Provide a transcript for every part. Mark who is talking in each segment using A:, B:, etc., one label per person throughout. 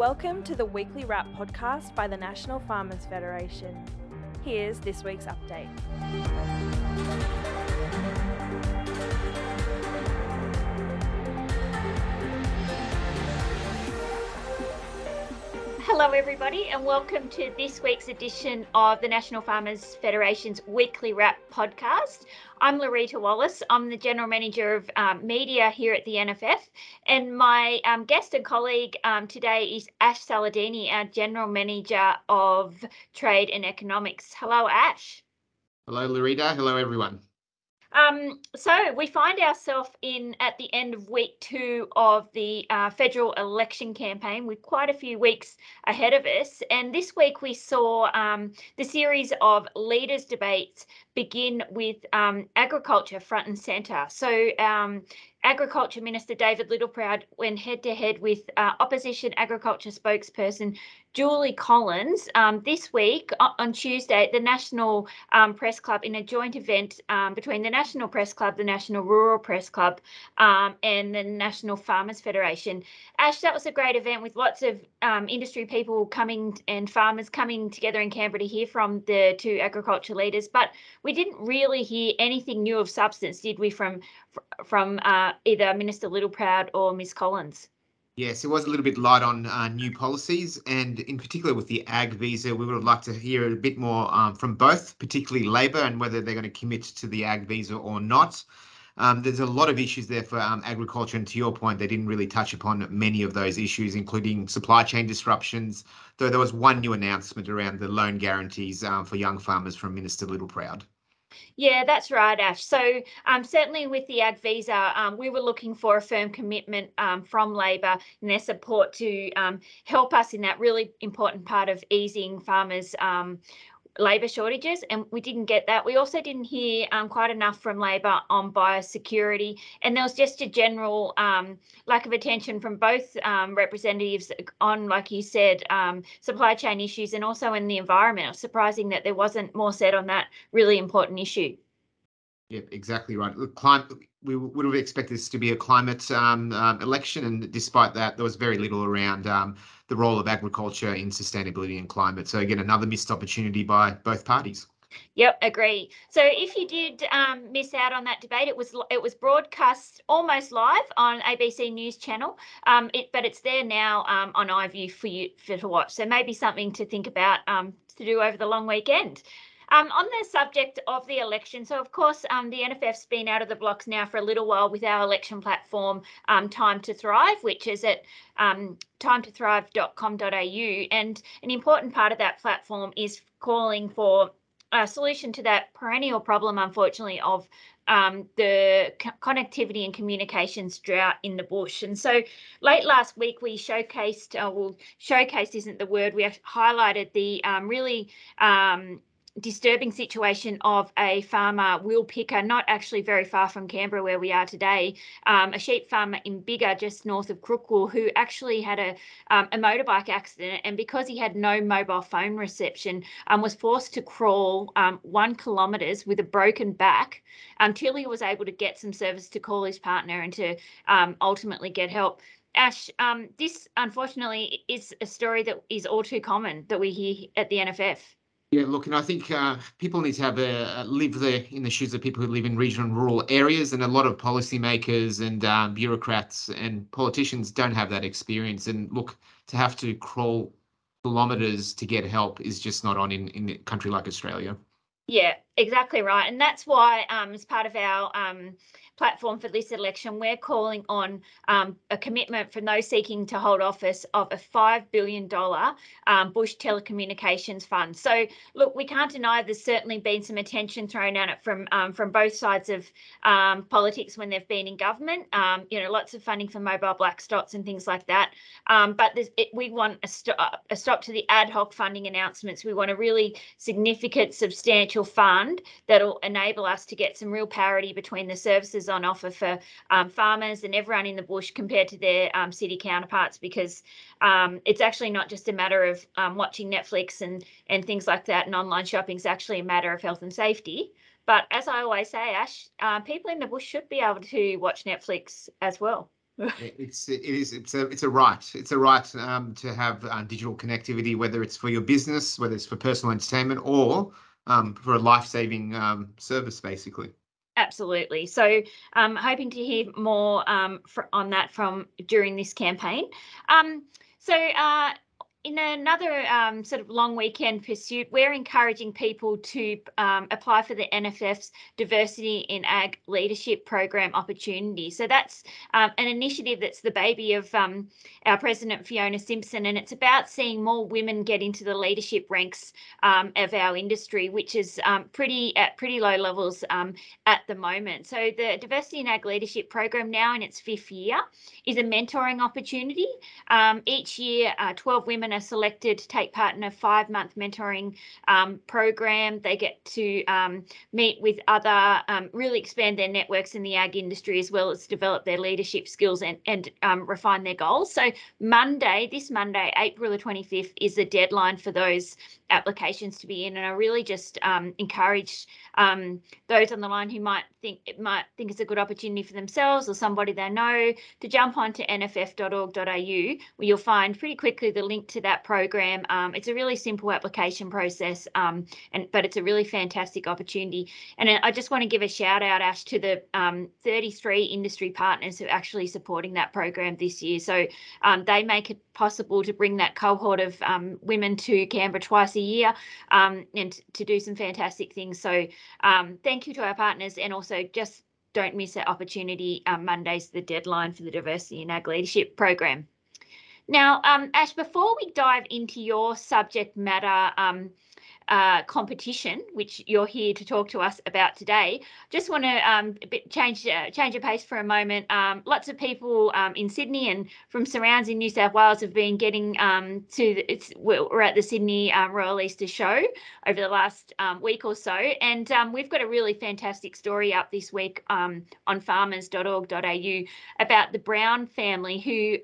A: Welcome to the weekly wrap podcast by the National Farmers Federation. Here's this week's update.
B: Hello, everybody, and welcome to this week's edition of the National Farmers Federation's weekly wrap podcast. I'm Laureta Wallace. I'm the General Manager of um, Media here at the NFF. And my um, guest and colleague um, today is Ash Salardini, our General Manager of Trade and Economics. Hello, Ash.
C: Hello, Laureta. Hello, everyone.
B: Um, so we find ourselves in at the end of week two of the uh, federal election campaign with quite a few weeks ahead of us. And this week we saw um, the series of leaders debates begin with um, agriculture front and centre. So um, Agriculture Minister David Littleproud went head to head with uh, opposition agriculture spokesperson Julie Collins um, this week on Tuesday at the National um, Press Club in a joint event um, between the National Press Club, the National Rural Press Club, um, and the National Farmers Federation. Ash, that was a great event with lots of um, industry people coming and farmers coming together in Canberra to hear from the two agriculture leaders. But we didn't really hear anything new of substance, did we, from from uh, either Minister Littleproud or Ms Collins?
C: Yes, it was a little bit light on uh, new policies, and in particular with the ag visa, we would have liked to hear a bit more um, from both, particularly Labor, and whether they're going to commit to the ag visa or not. Um, there's a lot of issues there for um, agriculture, and to your point, they didn't really touch upon many of those issues, including supply chain disruptions. Though there was one new announcement around the loan guarantees um, for young farmers from Minister Littleproud.
B: Yeah, that's right, Ash. So um, certainly with the ag visa, um, we were looking for a firm commitment um, from Labor and their support to um, help us in that really important part of easing farmers' um, labour shortages, and we didn't get that. We also didn't hear um, quite enough from Labor on biosecurity, and there was just a general um, lack of attention from both um, representatives on, like you said, um, supply chain issues and also in the environment. It was surprising that there wasn't more said on that really important issue.
C: Yep, exactly right. climate, we would have expected this to be a climate um, um, election, and despite that, there was very little around the role of agriculture in sustainability and climate. So again, another missed opportunity by both parties.
B: Yep, agree. So if you did um, miss out on that debate, it was it was broadcast almost live on ABC News Channel. Um, it, but it's there now um, on iView for you for to watch. So maybe something to think about um, to do over the long weekend. Um, on the subject of the election, so of course, um, the NFF's been out of the blocks now for a little while with our election platform, um, Time to Thrive, which is at um, timetothrive.com.au. And an important part of that platform is calling for a solution to that perennial problem, unfortunately, of um, the co- connectivity and communications drought in the bush. And so late last week, we showcased, uh, well, showcased isn't the word, we highlighted the um, really um, disturbing situation of a farmer, Will Picker, not actually very far from Canberra where we are today, um, a sheep farmer in Bigga, just north of Crookwell, who actually had a, um, a motorbike accident. And because he had no mobile phone reception, um, was forced to crawl um, one kilometres with a broken back until he was able to get some service to call his partner and to um, ultimately get help. Ash, um, this unfortunately is a story that is all too common that we hear at the NFF.
C: Yeah, look, and I think uh, people need to have a, live there in the shoes of people who live in regional and rural areas, and a lot of policymakers and um, bureaucrats and politicians don't have that experience. And look, to have to crawl kilometres to get help is just not on in, in a country like Australia.
B: Yeah, exactly right. And that's why, um, as part of our um, platform for this election, we're calling on um, a commitment from those seeking to hold office of a $5 billion um, Bush Telecommunications Fund. So, look, we can't deny there's certainly been some attention thrown at it from um, from both sides of um, politics when they've been in government. You know, lots of funding for mobile black spots and things like that. But it, we want a, st- a stop to the ad hoc funding announcements. We want a really significant, substantial fund that'll enable us to get some real parity between the services on offer for um, farmers and everyone in the bush compared to their um, city counterparts because um, it's actually not just a matter of um, watching Netflix and, and things like that and online shopping is actually a matter of health and safety. But as I always say, Ash, uh, people in the bush should be able to watch Netflix as well.
C: it's it is it's a it's a right it's a right um, to have uh, digital connectivity whether it's for your business whether it's for personal entertainment or um, for a life-saving um, service basically
B: Absolutely. So, I'm um, hoping to hear more um, on that from during this campaign. Um, so, uh, in another um, sort of long weekend pursuit, we're encouraging people to um, apply for the NFF's Diversity in Ag Leadership Program opportunity. So that's um, an initiative that's the baby of um, our President Fiona Simpson, and it's about seeing more women get into the leadership ranks um, of our industry, which is um, pretty at pretty low levels at the moment. So the Diversity in Ag Leadership Program, now in its fifth year, is a mentoring opportunity. each year, uh, 12 women women are selected to take part in a five month mentoring um, program. They get to um, meet with other, um, really expand their networks in the ag industry as well as develop their leadership skills and, and um, refine their goals. So, Monday, this Monday, April the 25th, is the deadline for those applications to be in. And I really just um, encourage those on the line who might think it might think it's a good opportunity for themselves or somebody they know to jump onto nff.org.au where you'll find pretty quickly the link to that program. Um, it's a really simple application process, um, and but it's a really fantastic opportunity. And I just want to give a shout out, Ash, to the um, 33 industry partners who are actually supporting that program this year. So um, they make it possible to bring that cohort of um, women to Canberra twice a year um, and to do some fantastic things. So thank you to our partners and also just don't miss that opportunity. Um, Monday's the deadline for the Diversity in Ag Leadership Program. Now, um, Ash, before we dive into your subject matter um, uh, competition, which you're here to talk to us about today. Just want to um, change uh, change a pace for a moment. Um, lots of people um, in Sydney and from surrounds in New South Wales have been getting um, to the, it's we're at the Sydney Royal Easter Show over the last week or so, and we've got a really fantastic story up this week on farmers.org.au about the Brown family who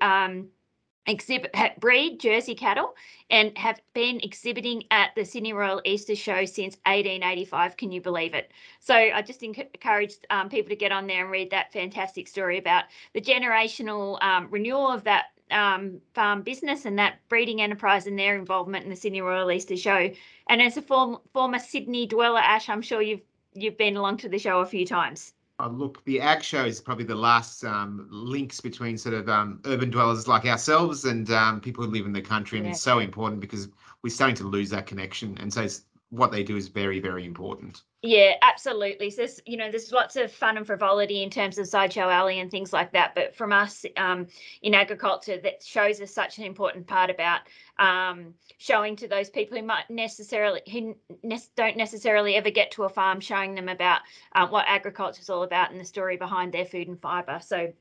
B: exhibit breed Jersey cattle and have been exhibiting at the Sydney Royal Easter Show since 1885. Can you believe it? So I just encourage um, people to get on there and read that fantastic story about the generational um, renewal of that um, farm business and that breeding enterprise and their involvement in the Sydney Royal Easter Show. And as a form, former Sydney dweller, Ash, I'm sure you've you've been along to the show a few times.
C: Uh, look, the ag show is probably the last um, links between sort of um, urban dwellers like ourselves and um, people who live in the country, and yeah. it's so important because we're starting to lose that connection. And so what they do is very, very important.
B: Yeah, absolutely. So there's, you know, there's lots of fun and frivolity in terms of sideshow alley and things like that. But from us um, in agriculture, that shows us such an important part about um, showing to those people who might necessarily who ne- don't necessarily ever get to a farm, showing them about uh, what agriculture is all about and the story behind their food and fibre. So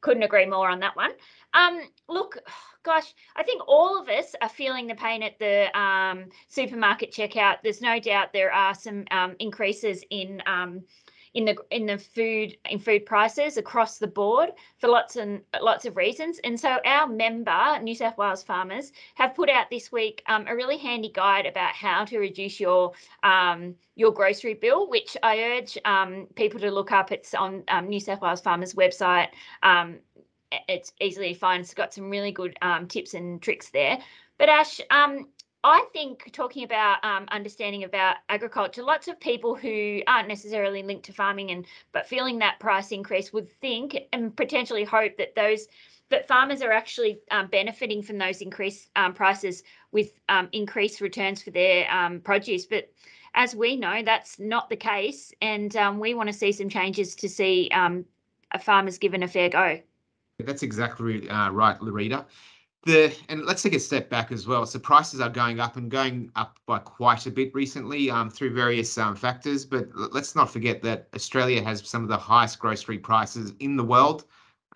B: couldn't agree more on that one. Um, look, gosh, I think all of us are feeling the pain at the um, supermarket checkout. There's no doubt there are some um, increases in um, in the in the food in food prices across the board for lots and lots of reasons. And so our member, New South Wales Farmers, have put out this week um, a really handy guide about how to reduce your um, your grocery bill, which I urge um, people to look up. It's on um, New South Wales Farmers website. It's easily to find. It's got some really good um, tips and tricks there. But Ash, um, I think talking about um, understanding about agriculture, lots of people who aren't necessarily linked to farming and but feeling that price increase would think and potentially hope that those that farmers are actually um, benefiting from those increased um, prices with um, increased returns for their um, produce. But as we know, that's not the case, and um, we want to see some changes to see a farmers given a fair go.
C: That's exactly uh, right, Laureta. The and let's take a step back as well. So prices are going up and going up by quite a bit recently um, through various um, factors. But let's not forget that Australia has some of the highest grocery prices in the world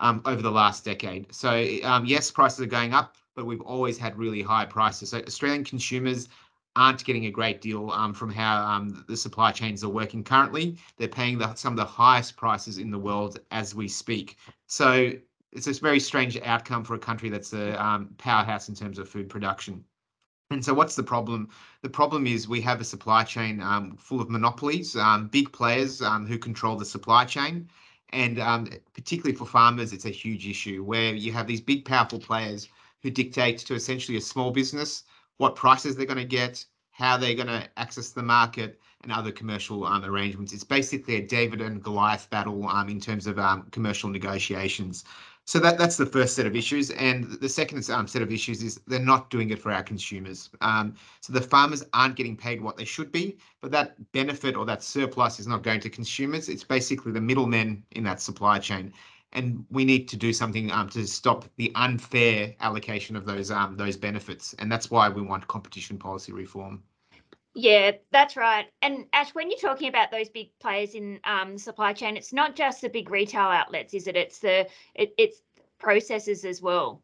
C: um, over the last decade. So um, yes, prices are going up, but we've always had really high prices. So Australian consumers aren't getting a great deal um, from how um, the supply chains are working currently. They're paying the, some of the highest prices in the world as we speak. So it's a very strange outcome for a country that's a um, powerhouse in terms of food production. And so, what's the problem? The problem is we have a supply chain um, full of monopolies, um, big players um, who control the supply chain. And um, particularly for farmers, it's a huge issue where you have these big, powerful players who dictate to essentially a small business what prices they're going to get, how they're going to access the market, and other commercial um, arrangements. It's basically a David and Goliath battle um, in terms of um, commercial negotiations. So that that's the first set of issues, and the second um, set of issues is they're not doing it for our consumers. Um, so the farmers aren't getting paid what they should be, but that benefit or that surplus is not going to consumers. It's basically the middlemen in that supply chain, and we need to do something um, to stop the unfair allocation of those um, those benefits, and that's why we want competition policy reform.
B: Yeah, that's right. And Ash, when you're talking about those big players in um, supply chain, it's not just the big retail outlets, is it? It's the it, it's processors as well.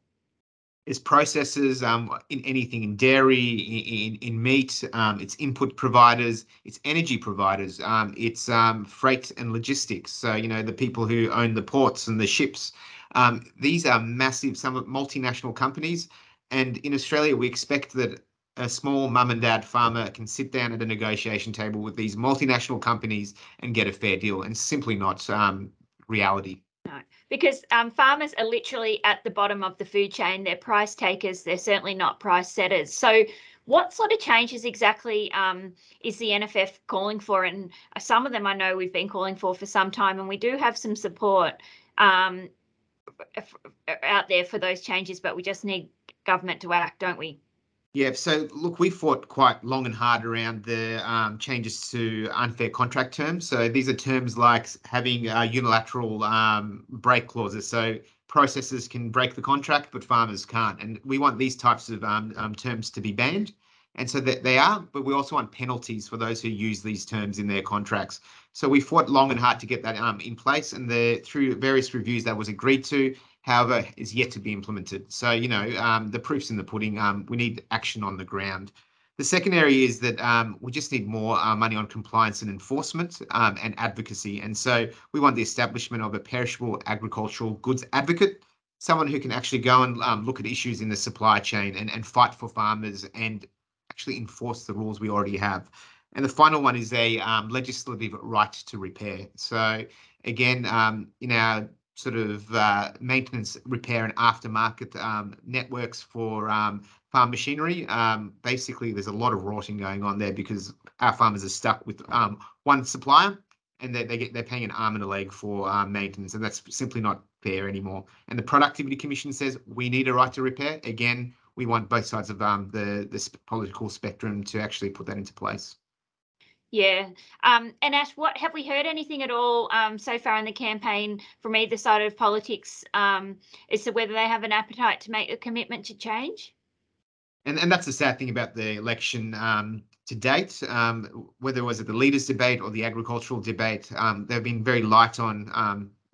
C: It's processors um, in anything in dairy, in, in meat, um, it's input providers, it's energy providers, um, it's um, freight and logistics. So, you know, the people who own the ports and the ships. Um, these are massive, some multinational companies. And in Australia, we expect that a small mum and dad farmer can sit down at a negotiation table with these multinational companies and get a fair deal, and simply not um, reality.
B: No, because um, farmers are literally at the bottom of the food chain. They're price takers. They're certainly not price setters. So, what sort of changes exactly um, is the NFF calling for? And some of them I know we've been calling for for some time, and we do have some support um, out there for those changes, but we just need government to act, don't we?
C: Yeah, so look, we fought quite long and hard around the um, changes to unfair contract terms. So these are terms like having uh, unilateral um, break clauses. So processors can break the contract, but farmers can't. And we want these types of um, um terms to be banned. And so that they are, but we also want penalties for those who use these terms in their contracts. So we fought long and hard to get that um, in place, and the through various reviews that was agreed to however, is yet to be implemented. So, you know, um, the proof's in the pudding. Um, we need action on the ground. The second area is that um, we just need more uh, money on compliance and enforcement um, and advocacy. And so we want the establishment of a perishable agricultural goods advocate, someone who can actually go and um, look at issues in the supply chain and, and fight for farmers and actually enforce the rules we already have. And the final one is a um, legislative right to repair. So again, in our sort of uh, maintenance, repair, and aftermarket um, networks for um, farm machinery. Um, basically, there's a lot of rotting going on there because our farmers are stuck with um, one supplier, and they, they get they're paying an arm and a leg for uh, maintenance, and that's simply not fair anymore. And the Productivity Commission says we need a right to repair. Again, we want both sides of um, the the political spectrum to actually put that into place.
B: Yeah. Um, and Ash, what have we heard anything at all um, so far in the campaign from either side of politics um, as to whether they have an appetite to make a commitment to change?
C: And and that's the sad thing about the election um, to date. Um, whether it was at the leaders' debate or the agricultural debate, um, they've been very light on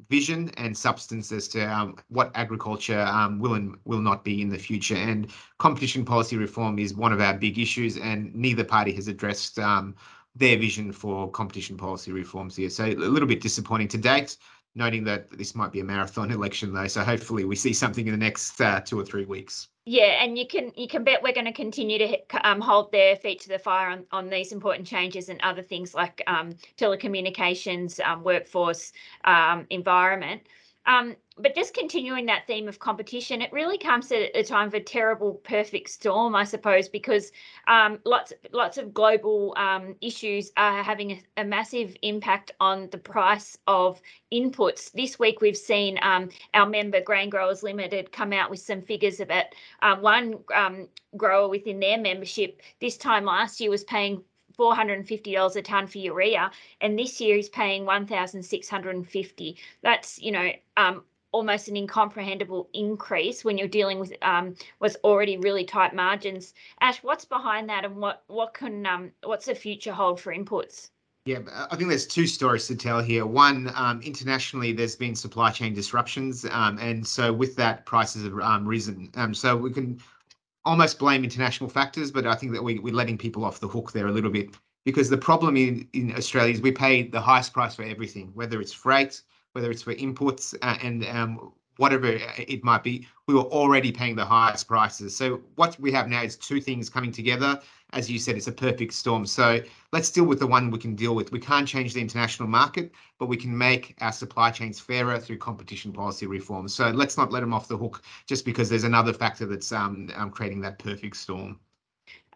C: vision and substance as to um, what agriculture um, will and will not be in the future. And competition policy reform is one of our big issues, and neither party has addressed um, their vision for competition policy reforms here. So a little bit disappointing to date, noting that this might be a marathon election though. So hopefully we see something in the next uh, two or three weeks.
B: Yeah, and you can you can bet we're going to continue to um, hold their feet to the fire on, on these important changes and other things like um, telecommunications, um, workforce, um, environment. Um, but just continuing that theme of competition, it really comes at a time of a terrible perfect storm, I suppose, because um, lots lots of global um, issues are having a, a, massive impact on the price of inputs. This week, we've seen um, our member Grain Growers Limited come out with some figures about um, one um, grower within their membership this time last year was paying $450 a tonne for urea, and this year he's paying 1,650. That's, you know, um, almost an incomprehensible increase when you're dealing with um, what's already really tight margins. Ash, what's behind that, and what what can um, what's the future hold for inputs?
C: Yeah, I think there's two stories to tell here. One, um, internationally, there's been supply chain disruptions, um, and so with that, prices have um, risen. Um, so we can almost blame international factors, but I think that we, we're letting people off the hook there a little bit because the problem in, in Australia is we pay the highest price for everything, whether it's freight, whether it's for inputs, uh, and um, whatever it might be, we were already paying the highest prices. So what we have now is two things coming together. As you said, it's a perfect storm. So let's deal with the one we can deal with. We can't change the international market, but we can make our supply chains fairer through competition policy reform. So let's not let them off the hook just because there's another factor that's um, um creating that perfect storm.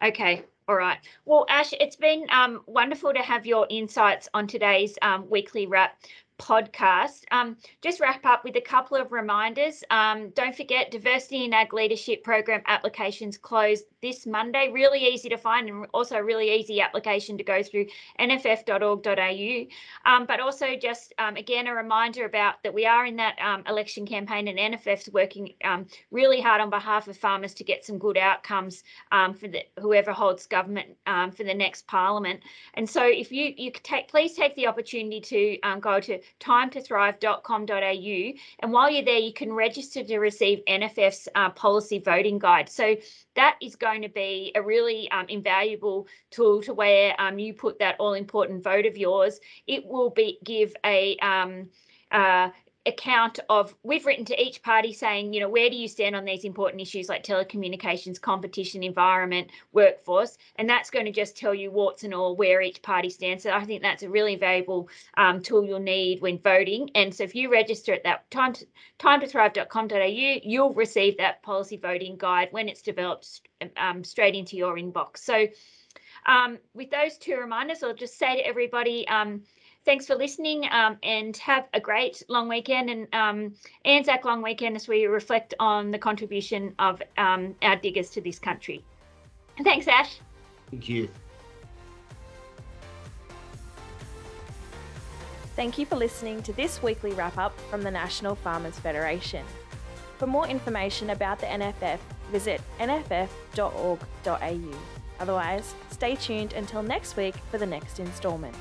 B: Okay, all right. Well, Ash, it's been um, wonderful to have your insights on today's um, weekly wrap podcast. Um, just wrap up with a couple of reminders. Um, don't forget, Diversity in Ag Leadership Program applications close this Monday. Really easy to find and also really easy application to go through nff.org.au. Um, but also just um, again a reminder about that we are in that um, election campaign and NFF's working um, really hard on behalf of farmers to get some good outcomes for the whoever holds government for the next parliament. And so if you you take please take the opportunity to go to timetothrive.com.au. And while you're there, you can register to receive NFF's uh, policy voting guide. So that is going to be a really um, invaluable tool to where um, you put that all important vote of yours. It will be give a um, uh, account of we've written to each party saying you know where do you stand on these important issues like telecommunications competition environment workforce? And that's going to just tell you warts and all where each party stands. So i think that's a really valuable um, tool you'll need when voting. And so if you register at that time to, time to thrive.com.au you'll receive that policy voting guide when it's developed um, straight into your inbox. So um, with those two reminders i'll just say to everybody um, thanks for listening um, and have a great long weekend and um, Anzac long weekend as we reflect on the contribution of um, our diggers to this country. Thanks, Ash.
C: Thank you.
A: Thank you for listening to this weekly wrap up from the National Farmers Federation. For more information about the NFF, visit nff.org.au. Otherwise, stay tuned until next week for the next instalment.